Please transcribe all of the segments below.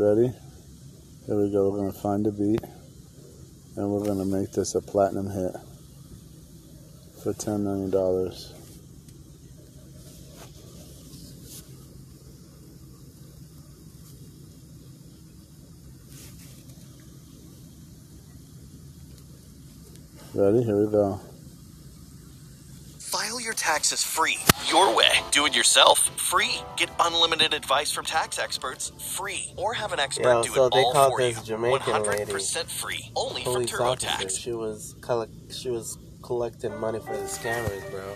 Ready? Here we go. We're gonna find a beat, and we're gonna make this a platinum hit for ten million dollars. Ready? Here we go. File your taxes free, your way. Do it yourself, free. Get unlimited advice from tax experts, free. Or have an expert Yo, do so it they all called for you. this Jamaican lady 100% free, only from police officer. TurboTax. She was collect, she was collecting money for the scammers, bro.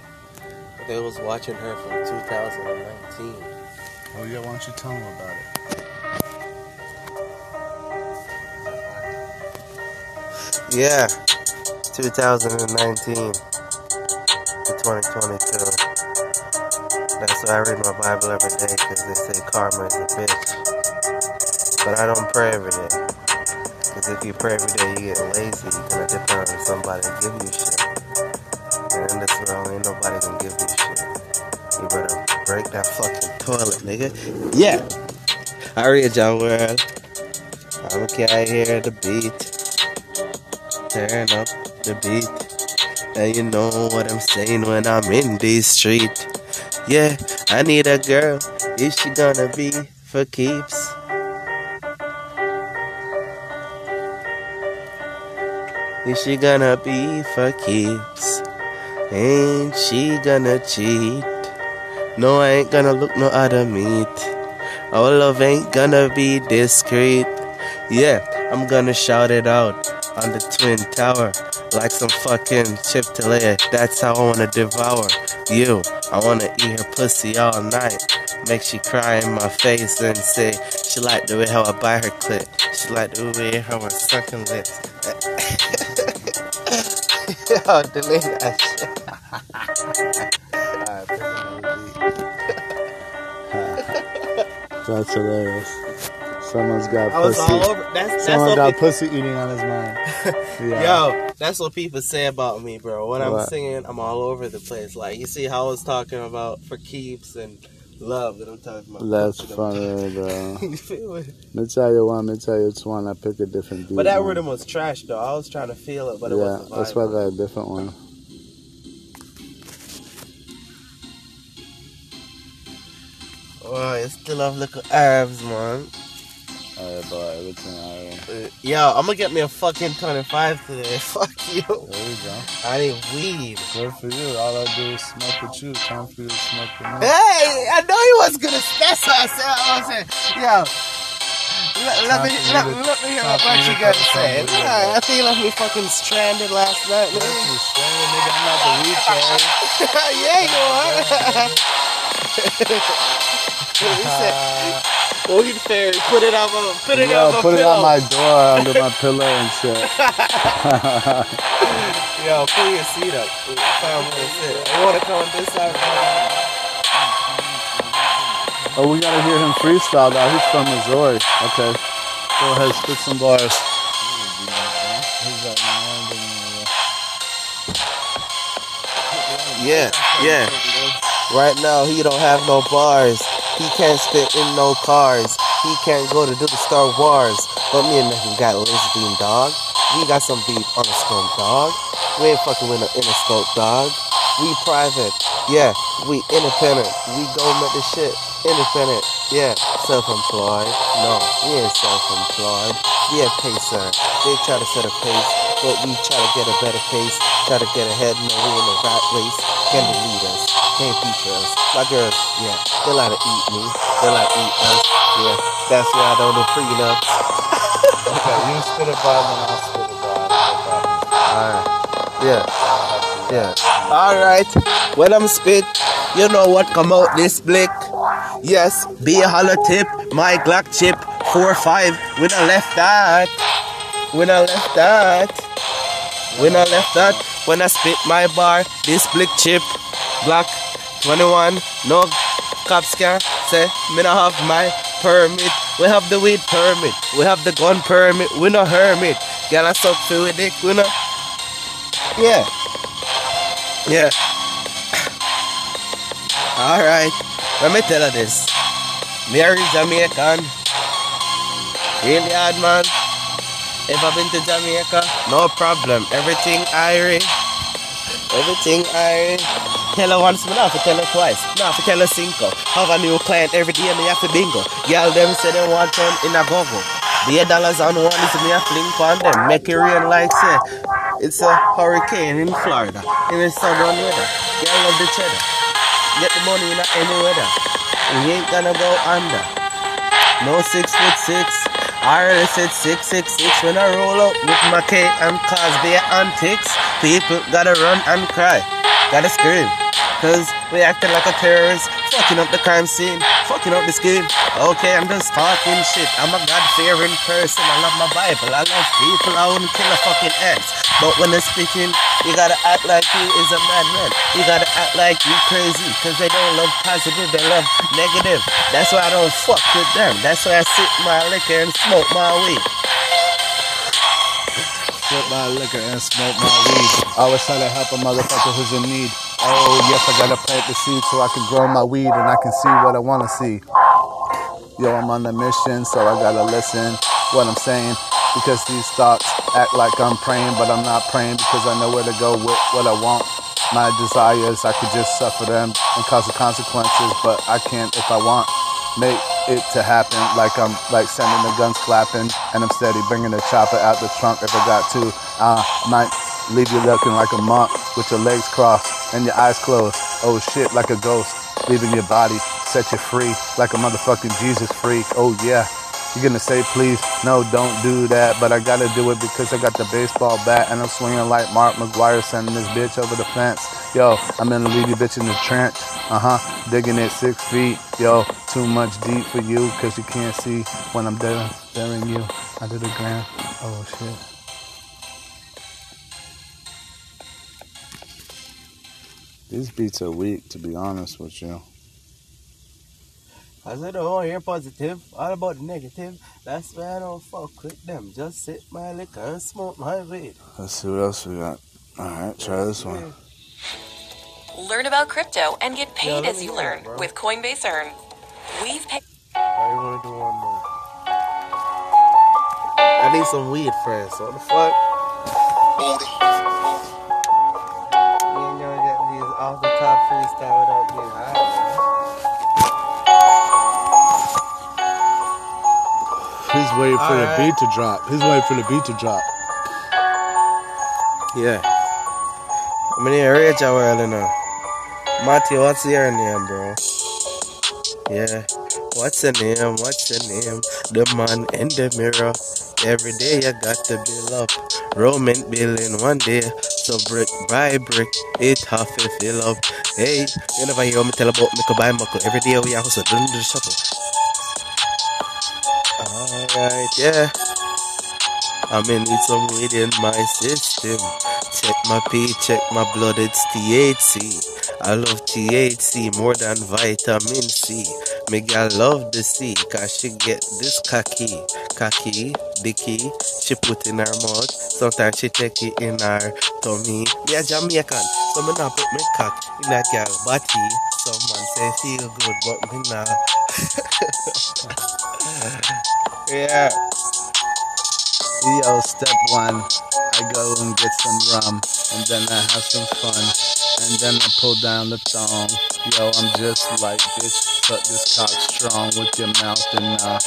They was watching her from 2019. Oh yeah, why don't you tell them about it? Yeah, 2019 to 2022. That's why I read my Bible every day because they say karma is a bitch. But I don't pray every day. Because if you pray every day, you get lazy. You're going to depend on somebody to give you shit. And in this world, ain't nobody going to give you shit. You better break that fucking toilet, nigga. Yeah. I read John World. I'm a guy here the beat. Turn up the beat. And you know what I'm saying when I'm in this street. Yeah, I need a girl. Is she gonna be for keeps? Is she gonna be for keeps? Ain't she gonna cheat? No, I ain't gonna look no other meat. Our love ain't gonna be discreet. Yeah, I'm gonna shout it out on the Twin Tower like some fucking Chick-fil-A. That's how I wanna devour you. I wanna eat her pussy all night. Make she cry in my face and say she like the way how I buy her clit. She like the way how I sucking lips. Yo, delete that shit. That's hilarious. Someone's got I was pussy. all over. That's that's Someone got pussy eating on his mind. Yeah. Yo, that's what people say about me, bro. When I'm What? singing, I'm all over the place. Like you see how I was talking about for keeps and love that I'm talking about. That's funny, bro. you feel it? Me tell you one, let me tell you it's one. I pick a different beat. But that man. rhythm was trash, though. I was trying to feel it, but it yeah, wasn't. that's why I got a different one. Oh, you still have little herbs, man. Everything alright. Uh, Yo, I'm gonna get me a fucking 25 today. Fuck you. There you go. I need weed. Good for you. All I do is smoke with you. Time for you to smoke with me. Hey, I know he was gonna. That's what I said. I was saying, yo. Let, let me let, let me hear what you got to say. Nah, I think you left me fucking stranded last night. You Man. stranded, nigga. I'm not the weed yeah, you are. he said, "Weed fairy, put it on my, put it Yo, on my put it pillow." on my door under my pillow and shit. Yo, pull your seat up. Find where to sit. You wanna come on this side? Oh, we gotta hear him freestyle, though. He's from Missouri. Okay. Go ahead, spit some bars. Yeah, yeah. Right now, he don't have no bars. He can't spit in no cars. He can't go to do the Star Wars. But me and him got lesbian dog. We got some beef on the scope dog. We ain't fucking with no interscope dog. We private. Yeah, we independent. We go make the shit independent. Yeah, self-employed. No, we ain't self-employed. We a pacer. They try to set a pace, but we try to get a better pace. Try to get ahead. No, we in the right race. Can delete us. Can't feature us. My girls, yeah, they like to eat me. They like to eat us. Yeah, that's why I don't do prenups. Okay, you spit a bar, then I'll spit a bar. Alright. Yeah. Yeah. Alright. When I'm spit, you know what come out this blick. Yes, be a hollow tip, my Glock chip, 4-5. When I left that. When I left that. When I left that. When I spit my bar, this blick chip, Glock 21, no cops can say, me not have my permit. We have the weed permit. We have the gun permit. We no hermit. Girl, I suck feel with dick. We no. Yeah. Yeah. Alright. Let me tell you this. Mary Jamaican. Really hard, man. Ever been to Jamaica? No problem. Everything Irish. Everything Irish. Tell her once, me not to tell her twice. Not to tell her cinco. Have a new client every day, me have to bingo. Girl, them say they want them in a go-go. The dollars on one is me a fling on them. Make it rain like eh, say. It's a hurricane in Florida. In the southern weather. Girl love the cheddar. Get the money in any weather. We ain't gonna go under. No six foot six. I already said six six six when I roll up with my K and cause their antics. People gotta run and cry. Gotta scream. Cause we acting like a terrorist, fucking up the crime scene, fucking up the scheme. Okay, I'm just talking shit. I'm a God-fearing person. I love my Bible. I love people. I wouldn't kill a fucking ass. But when they're speaking, you gotta act like you is a madman. You gotta act like you crazy. Cause they don't love positive, they love negative. That's why I don't fuck with them. That's why I sip my liquor and smoke my weed. Sip my liquor and smoke my weed. Always try to help a motherfucker who's in need. Oh, yes, I gotta plant the seed so I can grow my weed and I can see what I wanna see. Yo, I'm on a mission, so I gotta listen what I'm saying because these thoughts act like I'm praying, but I'm not praying because I know where to go with what I want. My desires, I could just suffer them and cause the consequences, but I can't if I want. Make it to happen like I'm like sending the guns clapping and I'm steady bringing the chopper out the trunk if I got to. Uh, might leave you looking like a monk with your legs crossed and your eyes closed. Oh shit, like a ghost, leaving your body, set you free like a motherfucking Jesus freak. Oh yeah. You're gonna say, please, no, don't do that. But I gotta do it because I got the baseball bat and I'm swinging like Mark McGwire sending this bitch over the fence. Yo, I'm gonna leave you bitch in the trench. Uh huh, digging it six feet. Yo, too much deep for you because you can't see when I'm there, burying you under the ground. Oh shit. These beats are weak, to be honest with you. I said, oh, you're positive. All about the negative. That's why I don't fuck with them. Just sip my liquor and smoke my weed. Let's see what else we got. All right, try this one. Learn about crypto and get paid Yeah, as you hear it, learn with Coinbase Earn. We've paid. I want to do one more. I need some weed first. What the fuck? You the top freestyle without high. He's waiting for the beat to drop. He's waiting for the beat to drop. Yeah. I'm in here, rich a while now. Matty, what's your name, bro? Yeah. What's the name? What's the name? The man in the mirror. Every day you got to build up. Roman building one day. So brick by brick, it half a fill up. Hey, you never hear me tell about me buy muckle. Every day we hustle, doing the shuffle. Alright, yeah. I may need some weed in my system. Check my pee, check my blood, it's THC. I love THC more than vitamin C. Me gal love the C, cause she get this cocky. Cocky, dicky, she put in her mouth. Sometimes she take it in her tummy. Me a Jamaican, so me not put me cock in a gal body. Some man say feel good, but me nah. yeah. Yo, step one, I go and get some rum, and then I have some fun, and then I pull down the thong. Yo, I'm just like, bitch, suck this cock strong with your mouth, and uh,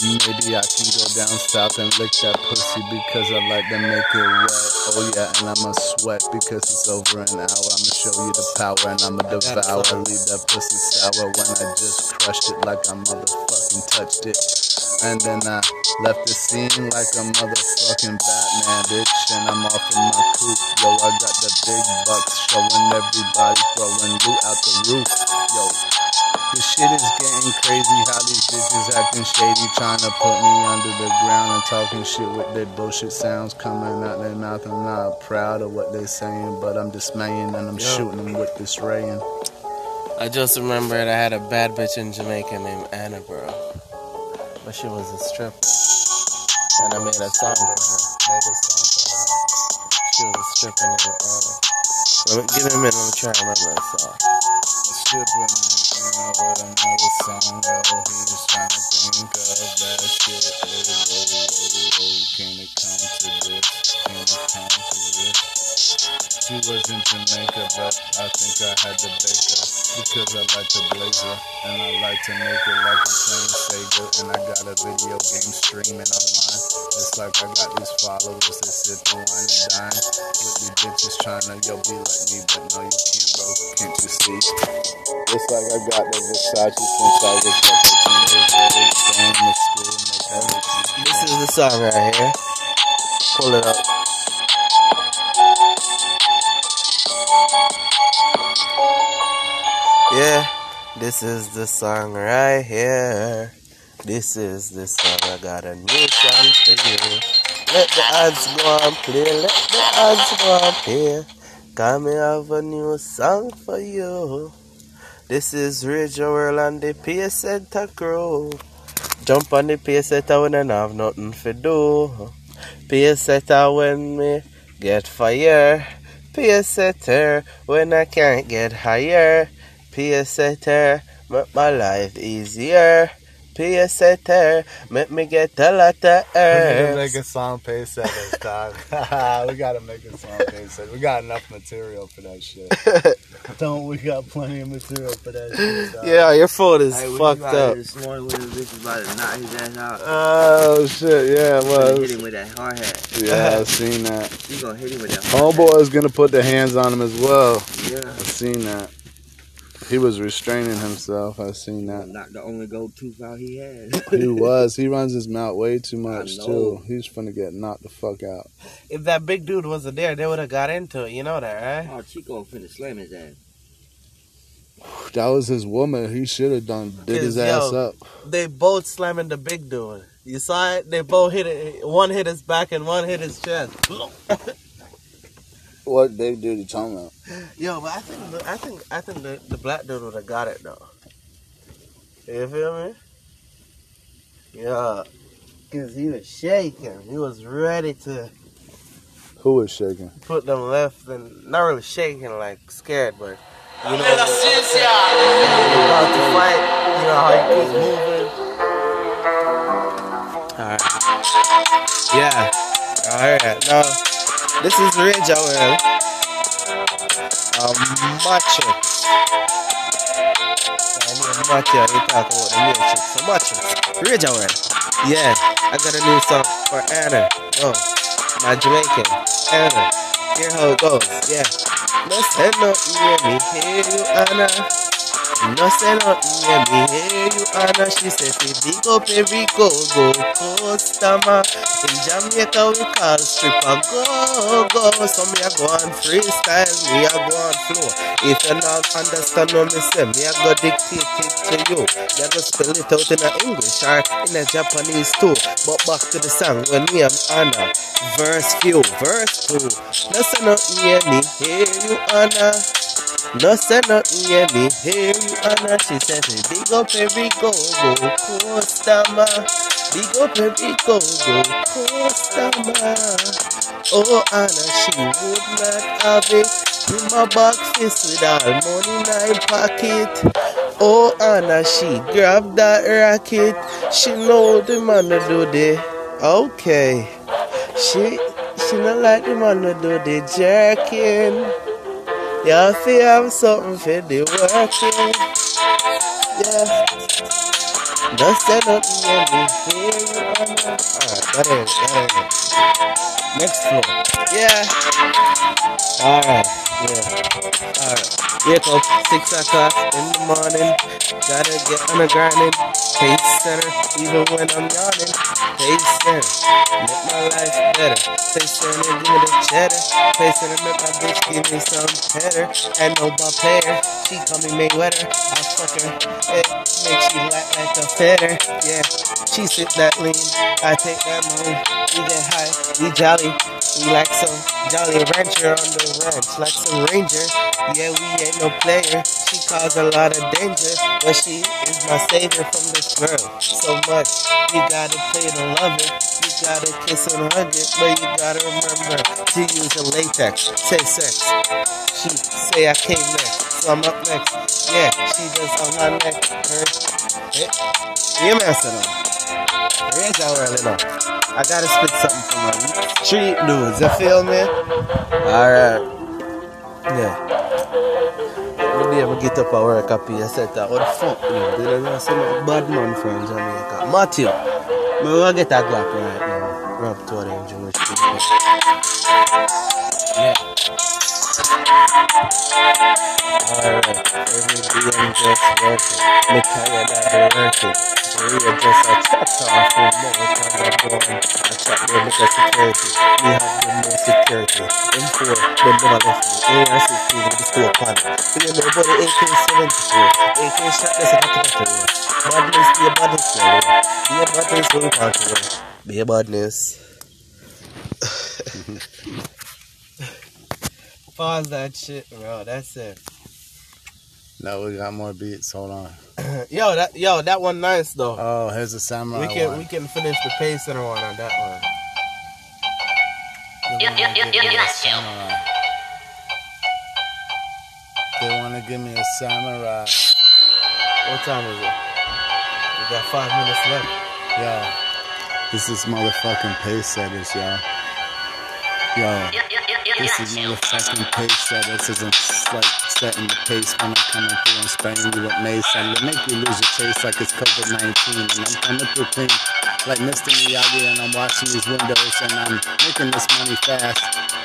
maybe I can go down south and lick that pussy because I like to make it wet. Oh yeah, and I'ma sweat because it's over an hour. I'ma show you the power, and I'ma devour. Leave that pussy sour when I just crushed it like I motherfucking touched it. And then I left the scene like a motherfucking Batman, bitch. And I'm off in my coupe. Yo, I got the big bucks showing everybody throwing loot out the roof. Yo, this shit is getting crazy. How these bitches acting shady, trying to put me under the ground and talking shit with their bullshit sounds coming out their mouth. I'm not proud of what they're saying, but I'm dismaying and I'm Yo. shooting them with this rayin. I just remembered I had a bad bitch in Jamaica named Anna, bro. But she was a stripper. And I made a song for her. Made a song for her. She was a stripper in the other. Let me, give me a minute, I'm trying to remember that song. A stripper in the with another song. Oh, he was trying to think of that shit. Oh, oh, oh, oh, oh, can it come to this? Can it come to this? She was in Jamaica, but I think I had to because I like to blaze her and I like to make it like I'm playing Sega and I got a video game streaming online. It's like I got these followers that sit and wine and dine with me bitches trying to yo be like me, but no you can't, bro. Can't you see? It's like I got the Versace since I was like 15 years old, going to school. This is the song right here. Pull it up. Yeah, this is the song right here. This is the song. I got a new song for you. Let the odds go on play. Let the odds go on play. Come me have a new song for you. This is Rayjah wrld and the Pace Center crew. Jump on the pace setter when I have nothing to do. Pace setter when me get fire. Pace setter when I can't get higher. Pace setter make my life easier. Pace setter make me get a lot of We gotta make herbs. a song pay setters, dog. we gotta make a song pay setters. We got enough material for that shit. Don't we got plenty of material for that shit, dog. Yeah, your phone is Hey, fucked up. This morning when the bitch was about to knock his ass out. Oh shit, yeah, it Hit was. him with that hard hat. Yeah, I've seen that. You gonna hit him with that hard Homeboy is gonna put the hands on him as well. Yeah. I've seen that. He was restraining himself. I seen that. Not the only gold tooth out he had. He was. He runs his mouth way too much too. He's finna get knocked the fuck out. If that big dude wasn't there, they would have got into it. You know that, right? oh, Chico finna slam his ass. That was his woman. He should have done did his Yo. ass up. They both slamming the big dude. You saw it? They both hit it. One hit his back and one hit his chest. What big dude you talking about? Yo, but I think the- I think I think the, the black dude would have got it though. You feel me? Yeah, cause he was shaking. He was ready to Who was shaking? put them left and not really shaking, like scared, but you know, he was about to fight. You know how he was moving. Alright. Yeah. Alright. Now, this is Rage Joel. Um, Macho. I mean, Macho, you talk about the Matrix. So, Macho. Rage Joel. Yeah. I got a new song for Anna. Oh, my Jamaican. Anna. Hear how it goes. Yeah. Say nothing, hear me. Hear you, Anna. No say nothing, yeah, me hear you, Anna. She said, "Fi dig up every go go customer." In Jamaica, we call stripper go go. So me a go on freestyle, me a go on flow. If you not understand what me say, me a go dictate it to you. Me a go spell it out in a English or in a Japanese too. But back to the song when me am Anna. Verse few, verse two. No say nothing, yeah, me hear you, Anna. No say nothing, yeah, me hear you, Anna. She "Hey, big up every go go oh, customer. Big up every go go oh, customer. Oh, Anna, she would not have it. In my fist with all money in her pocket. Oh, Anna, she grabbed that racket. She know the man to do the okay. She she not like the man to do the jerking. Yeah, I feel have something for the working. Yeah. Don't say nothing, yeah, me hear you, Alright, that ain't it, that ain't it. Next floor. Yeah. Alright, yeah. Alright. Wake up, 6 o'clock in the morning. Gotta get on the grinding. Pace center, even when I'm yawning. Pace center, make my life better. Pace center, give me the cheddar. Pace center, make my bitch give me some cheddar. And no ball player, she call me Mayweather. I fuck her, It makes she laugh like a feather. Yeah, she sit that lean, I take that money. We get high, we jolly. We like some jolly rancher on the ranch, like some ranger. Yeah, we ain't no player. She cause a lot of danger, but she is my savior from this world. So much, you gotta play to love it. You gotta kiss and hug it, but you gotta remember to use a latex. Say sex. She say I came next, so I'm up next. Yeah, she just on my neck. Her, hey, you messing up. Raise out early now. I gotta spit something for my street dudes. You feel me? Alright. Yeah. One day I get up at work up here, I said, what the fuck, man? Did I not see no bad man from Jamaica? Matthew, I'm gonna get a Glock right now. Rub to them Jewish people. Yeah. Alright, every just working. Me tired of the working. Maria just a chat off for more time I'm going. I chat with security. Me have the no security. M4, they never left me. AR-16 with the school pan. You know, but the AK-74. AK shot this at the battery. Badness, be a badness, man. Be a badness, go to party. Be a badness. Pause that shit, bro. That's it. No, we got more beats. Hold on. yo, that yo, that one nice though. Oh, here's a samurai we can one. we can finish the pace center one on that one. Samurai. They want to give me a samurai. What time is it? We got five minutes left. Yo, this is motherfucking pace setters, yo. Yo, this is motherfucking pace setters. This isn't like setting the pace when I'm coming through and spraying you with mace. And they make you lose your taste like it's COVID 19. And I'm coming through clean like Mr. Miyagi. And I'm washing these windows and I'm making this money fast.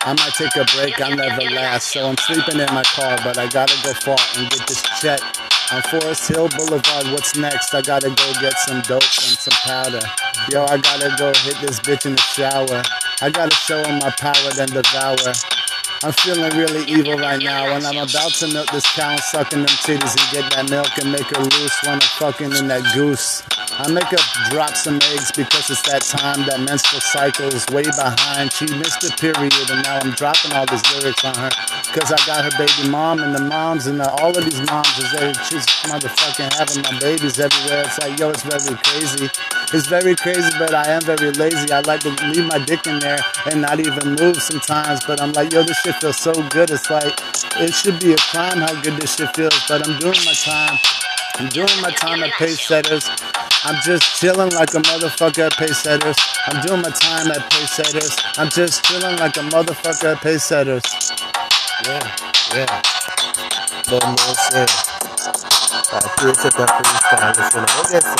I might take a break, I'll never last. So I'm sleeping in my car, but I gotta go far and get this check. On Forest Hill Boulevard, what's next? I gotta go get some dope and some powder. Yo, I gotta go hit this bitch in the shower. I gotta show him my power, then devour. I'm feeling really evil right now, and I'm about to milk this cow sucking them titties and get that milk and make her loose when I'm fucking in that goose. I make her drop some eggs because it's that time that menstrual cycle is way behind. She missed the period, and now I'm dropping all these lyrics on her because I got her baby mom and the moms and the, all of these moms is there. She's motherfucking having my babies everywhere. It's like, yo, it's very crazy. It's very crazy, but I am very lazy. I like to leave my dick in there and not even move sometimes. But I'm like, yo, this shit feels so good. It's like, it should be a crime how good this shit feels. But I'm doing my time. I'm doing my time at Pace Setters. I'm just chilling like a motherfucker at Pace Setters. I'm doing my time at Pace Setters. I'm just chilling like a motherfucker at Pace Setters. Yeah, yeah. Don't know say. Listen, what you say?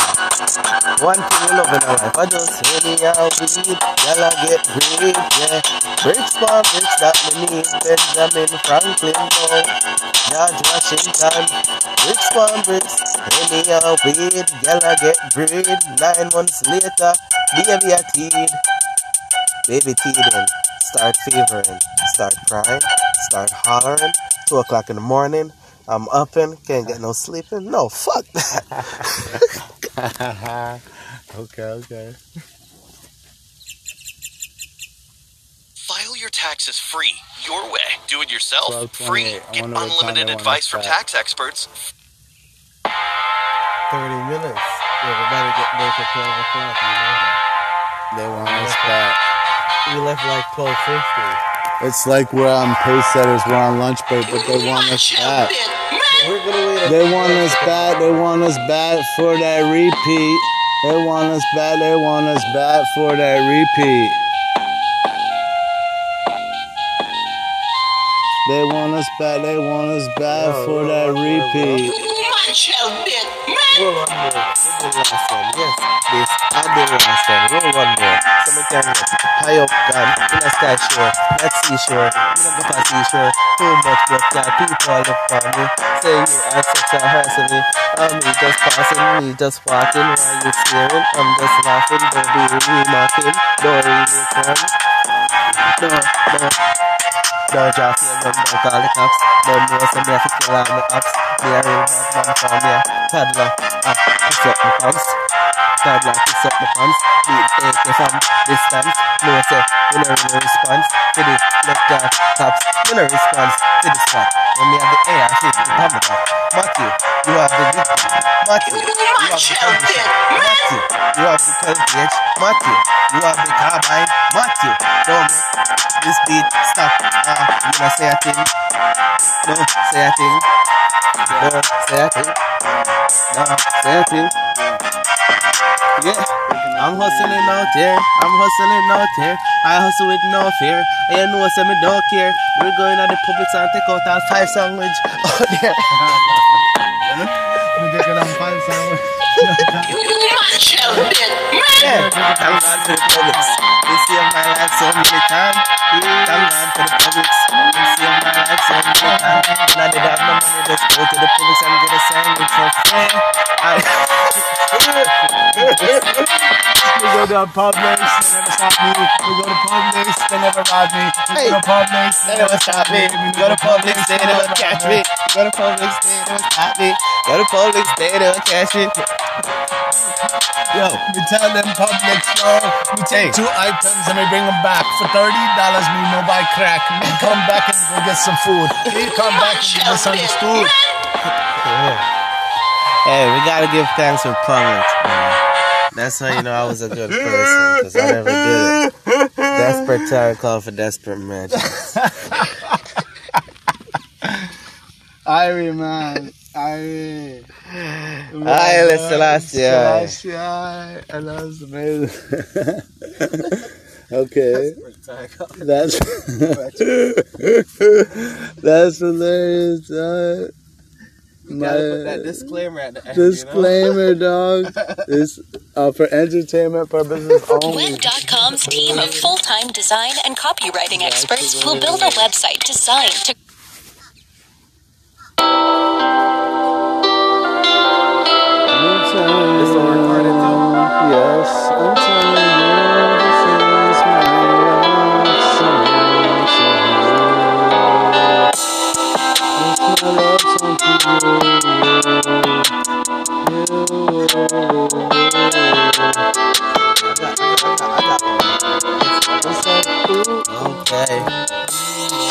One thing you love in a life, I just anyhow weed, y'all get great, yeah. Bricks for bricks that me need, Benjamin Franklin, no. George Washington, bricks for bricks, anyhow weed, y'all get great. Nine months later, baby a teen, baby teething, start fevering, start crying, start hollering. Two o'clock in the morning, I'm upping, can't get no sleeping. No, fuck that. okay, okay. File your taxes free, your way. Do it yourself, free. Get wonder what time unlimited advice from tax experts. 30 minutes. Everybody get break at 12 o'clock, you know that. They want us back. We left like 12.50. It's like we're on Pace Setters, we're on lunch break, but they want us back. We're gonna wait They want us back. They want us back for that repeat. They want us back. They want us back for that repeat. They want us back. They want us back for no, that repeat. The. Yes, this and the last one. Roll one more. So we can get high up gun in a sky shore, not seashore. We don't go seashore. Too much but God, people look for me. Say you are such a me. I'm just passing, me just walking. While you staring, I'm just laughing. Don't be remarking. Don't really run. No, no. Don't drop your number, don't call cops. Don't know some me have to kill all my ops. Me a real bad man me a toddler. Ah, piss up my pants. Toddler, piss up my pants. Beat AK from distance. No say, we no really response to the left guard cops. We no response to the SWAT. When me have the AR, shoot the hammer. Matthew, you have the big Matthew, you have the condition. Matthew, you have the 12 gauge. Matthew, you have the carbine. Matthew, don't this beat stop. Ah, you gonna say a thing? No, say a thing. No, say a thing. No, say a thing. Yeah, I'm hustling out here. I'm hustling out here. I hustle with no fear. You know, say me don't care. We're going at the public and take out our five sandwich. Oh, there. We take it on five sound. Yeah, thank God for the Publix. They saved my life so many times. Thank God for the Publix. They saved my life so many times. When I did have no money, just go to the Publix and get a sandwich for free. We go to Publix, they never stop me. We go to Publix, they never rob me. We Hey. go to Publix, they never stop me. We go to Publix, they never catch me. We go to Publix, they never stop me. Go to Publix, they never catch me. Yo, we tell them Publix, yo, we take two items and we bring them back. For $30, me no buy crack. Me come back and go get some food. He come back and get misunderstood. Hey, we gotta give thanks for Publix, man. That's how you know I was a good person, because I never did it. Desperate time call for desperate measures. Irie, man. Irie. Haile Selassie. Selassie. And that's amazing. Okay. That's that's hilarious. Uh, my disclaimer at the end. disclaimer, dog. This uh, for entertainment purposes only. Web.com's team of full time design and copywriting experts will build a website designed to Okay.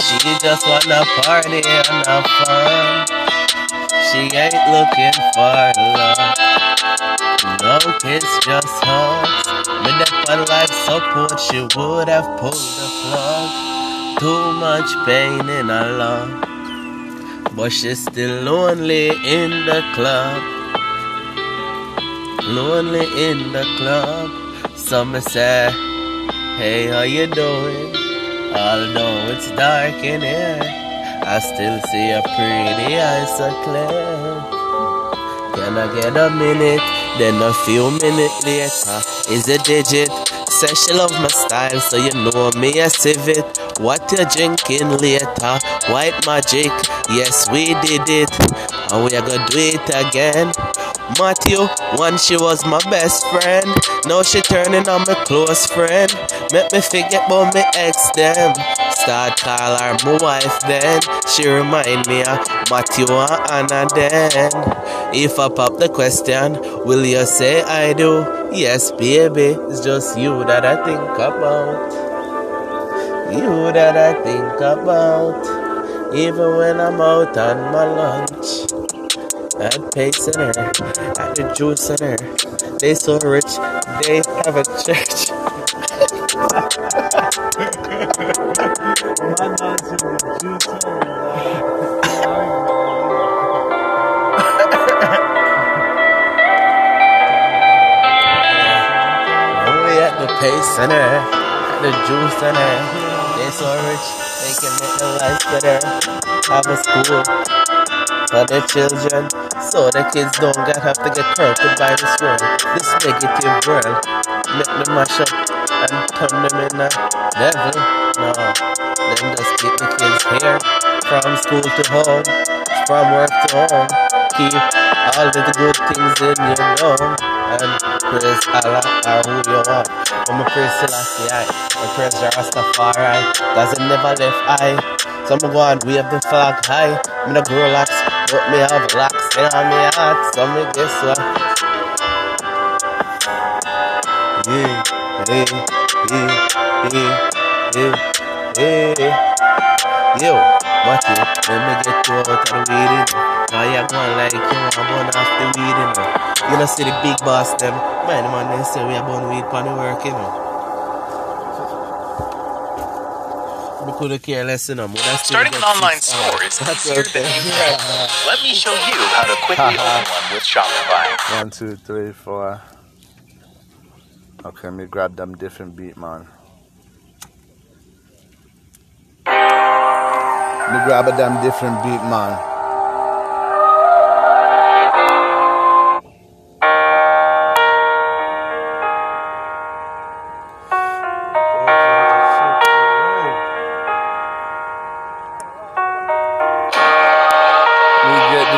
She just wanna party and have fun. She ain't looking for love. No kiss, just hugs. With that for life support, she would have pulled the plug. Too much pain in her love. But she's still lonely in the club. Lonely in the club. Some say, Hey, how you doing? Although it's dark in here, I still see a pretty eyes so clear. Can I get a minute? Then a few minutes later is a digit. Say she love my style, so you know me a civet. What you drinking later? White magic, yes we did it, and we are gonna do it again. Matthew, once she was my best friend, now she turning on my close friend. Make me forget about me ex them. Start call her my wife then. She remind me of Matthew and Anna then. If I pop the question, will you say I do? Yes, baby, it's just you that I think about. You that I think about. Even when I'm out on my lunch. At Pay Center, at the Juice Center. They so rich, they have a church. Only at the Pace Center, at the Juice Center. They so rich, make their life better. Have a school for their children, so the kids don't get have to get corrupted by this world, this negative world. Make them mash up and turn them in a devil. No, them just keep the kids here, from school to home, from work to home. Keep all the good things in your dome. And praise Allah or who you want. But my praise Selassie, I praise the Rastafari. Cause it never left I. So I'm go and wave the flag high. Me no grow locks, but me have locks in on me heart. So me guess what? Yeah, yeah, yeah, yeah, yeah. Yo, Matthew, let me get you out of the weed, I act one like you and burn off the weed, you know. You know, see the big boss them. Man, man, they say we are burn weed for the work, you know. We couldn't care less, you know. Starting an online store is easier than you yeah. Let me show you how to quickly open one with Shopify. One, two, three, four. Okay, let me grab them different beat, man. Let Me grab a damn different beat, man.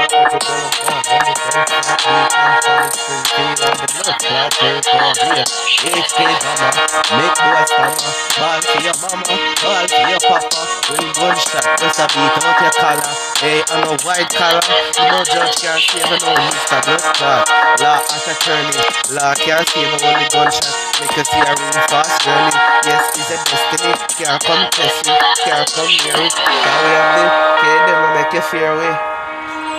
Make boy stammer. Ball for your mama. Ball for your papa. When gunshot. Just a beat out your collar. Hey, I'm a white collar. You judge can't save me no Mr. Blood Clot. Law at attorney. Law can't save me when the. Make you see a real fast journey. Yes, it's a destiny. Can't come test me. Can't come near me. Can't we have them? Can't make you fear away.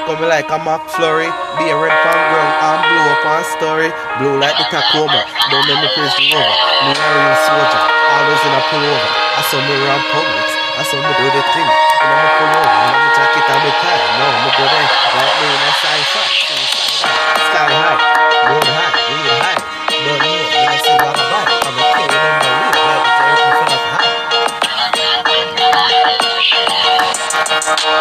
Coming like a Mac Flurry, be a red pan ground and blue up on story. Blue like the Tacoma, don't make me crazy over. Me a soldier, always in a pullover. I saw me around Publix, I saw me do the thing. And I'm a pullover, and I'm a jacket and me tie. No, I'm a go there, like me in a sci-fi. Sky high, moon high, real high. Don't know, when I say what about I'm a king in my real like the Jerry from high.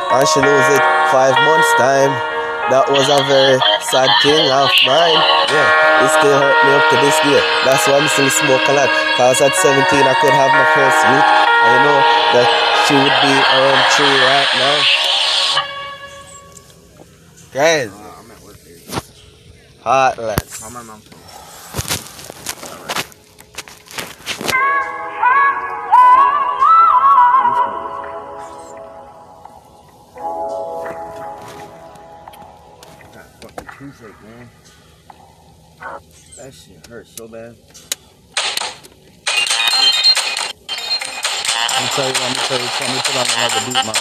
and she lose it five months time. That was a very sad thing of mine. Yeah, it still hurt me up to this day. That's why I'm still smoke a lot. Cause at 17 I could have my first youth. I know that she would be around three right now. Guys, heartless. Toothache, man. That shit hurts so bad. Let me tell you, let me tell you, let me put on another beat, man.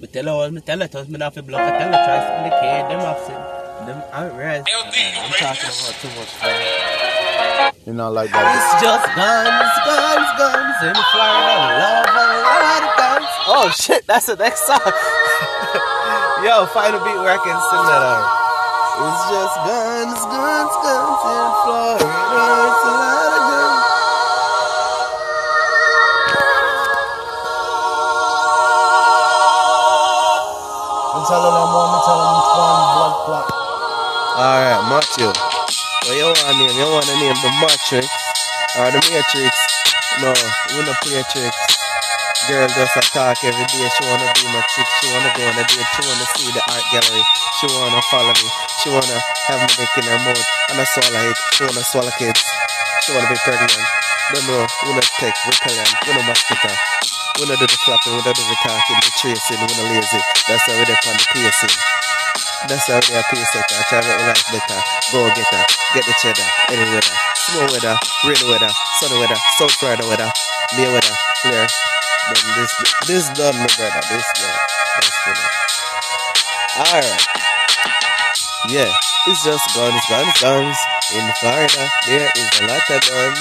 Me tell her all, me tell her, toss me not to block, I tell her, try to indicate them opposite. Them outrest. I'm talking about too much. Man. You know, like that. It's just guns, guns, guns in Florida. Love a lot of guns. Oh shit, that's the next song. Yo, find a beat where I can sing that on. It's just guns, guns, guns in Florida. It's a lot of guns. I'm telling them, I'm telling them, it's one blood clot. Alright, Matthew. What you want to name? You want to name the Matrix or the Matrix? No, we're not play tricks. Girl just a talk every day. She wanna be my chick. She wanna go on a date. She wanna see the art gallery. She wanna follow me. She wanna have me dick in her mouth and I swallow it. She wanna swallow kids. She wanna be pregnant. No, no, we not take repellent. We no mosquito. We not do the flapping. We not do the talking, the tracing. We not lazy. That's how we dip on the pacing. That's how they are pay setter. Try to make life better. Go get her. Get the cheddar. Any weather. Snow weather. Rain weather. Sunny weather. South Florida weather. May weather. Flare. Then this this done brother. This done. That's. Alright. Yeah. It's just guns, guns, guns. In Florida, there is a lot of guns.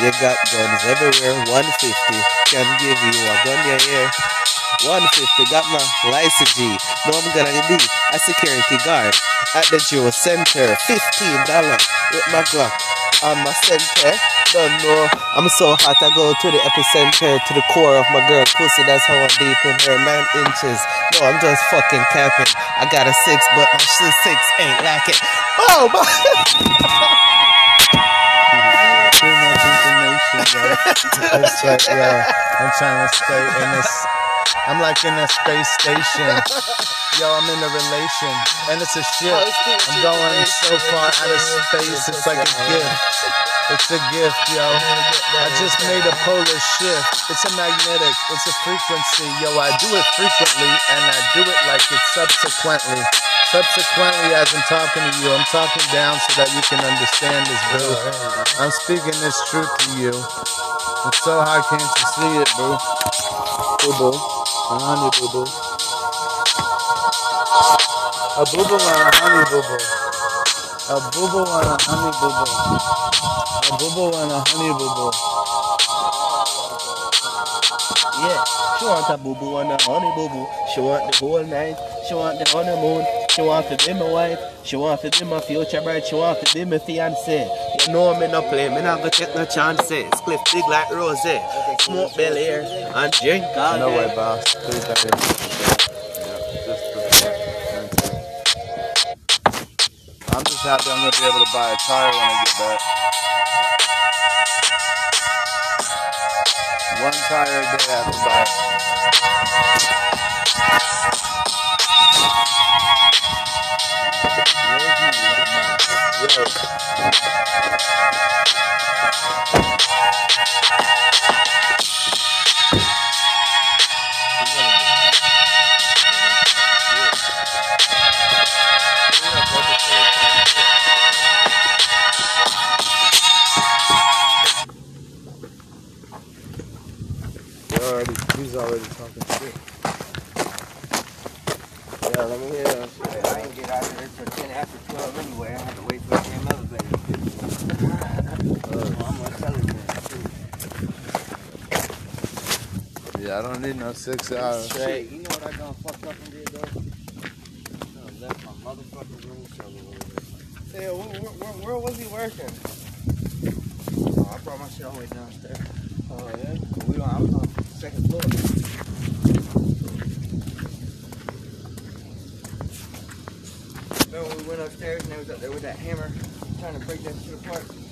You got guns everywhere. 150 can give you a gun your ear. 150 got my license G. Now I'm gonna be a security guard at the Joe Center. $15 with my Glock on my center. Don't know. I'm so hot I go to the epicenter, to the core of my girl pussy. That's how I'm deep in her. Nine inches. No, I'm just fucking capping. I got a six, but my shit six ain't like it. Oh my. Too much information, yo. it's like, yo, I'm trying to stay in this I'm like in a space station. Yo, I'm in a relation, and it's a ship. I'm going so far out of space, it's like a gift. It's a gift, yo. I just made a polar shift. It's a magnetic, it's a frequency. Yo, I do it frequently, and I do it like it's subsequently. Subsequently, as I'm talking to you, I'm talking down so that you can understand this, boo. I'm speaking this truth to you. It's so high, can't you see it, boo? Boo boo. Honey boo boo. A boo boo and a honey boo boo. A boo boo and a honey boo boo. A boo boo and a honey boo boo. Yeah, she want a boo boo and a honey boo boo. She want the whole night. She want the honeymoon. She want to be my wife. She want to be my future bride. She want to be my fiance. You know me no play. Me not gonna take no chances. Cliff big like rose. Smoke Air and drink all No way, boss. Don't even. I'm just happy I'm gonna be able to buy a tire when I get back. One tire a day I can buy. Yo. They're don't need no six hours. Straight. You know what I done fucked up and did though? I left my motherfucking room shovel over there. Yeah, where, where, where was he working? Oh, I brought my shit all the way downstairs. Oh, yeah? We don't, I was on the second floor. Remember when we went upstairs and they was up there with that hammer trying to break that shit apart?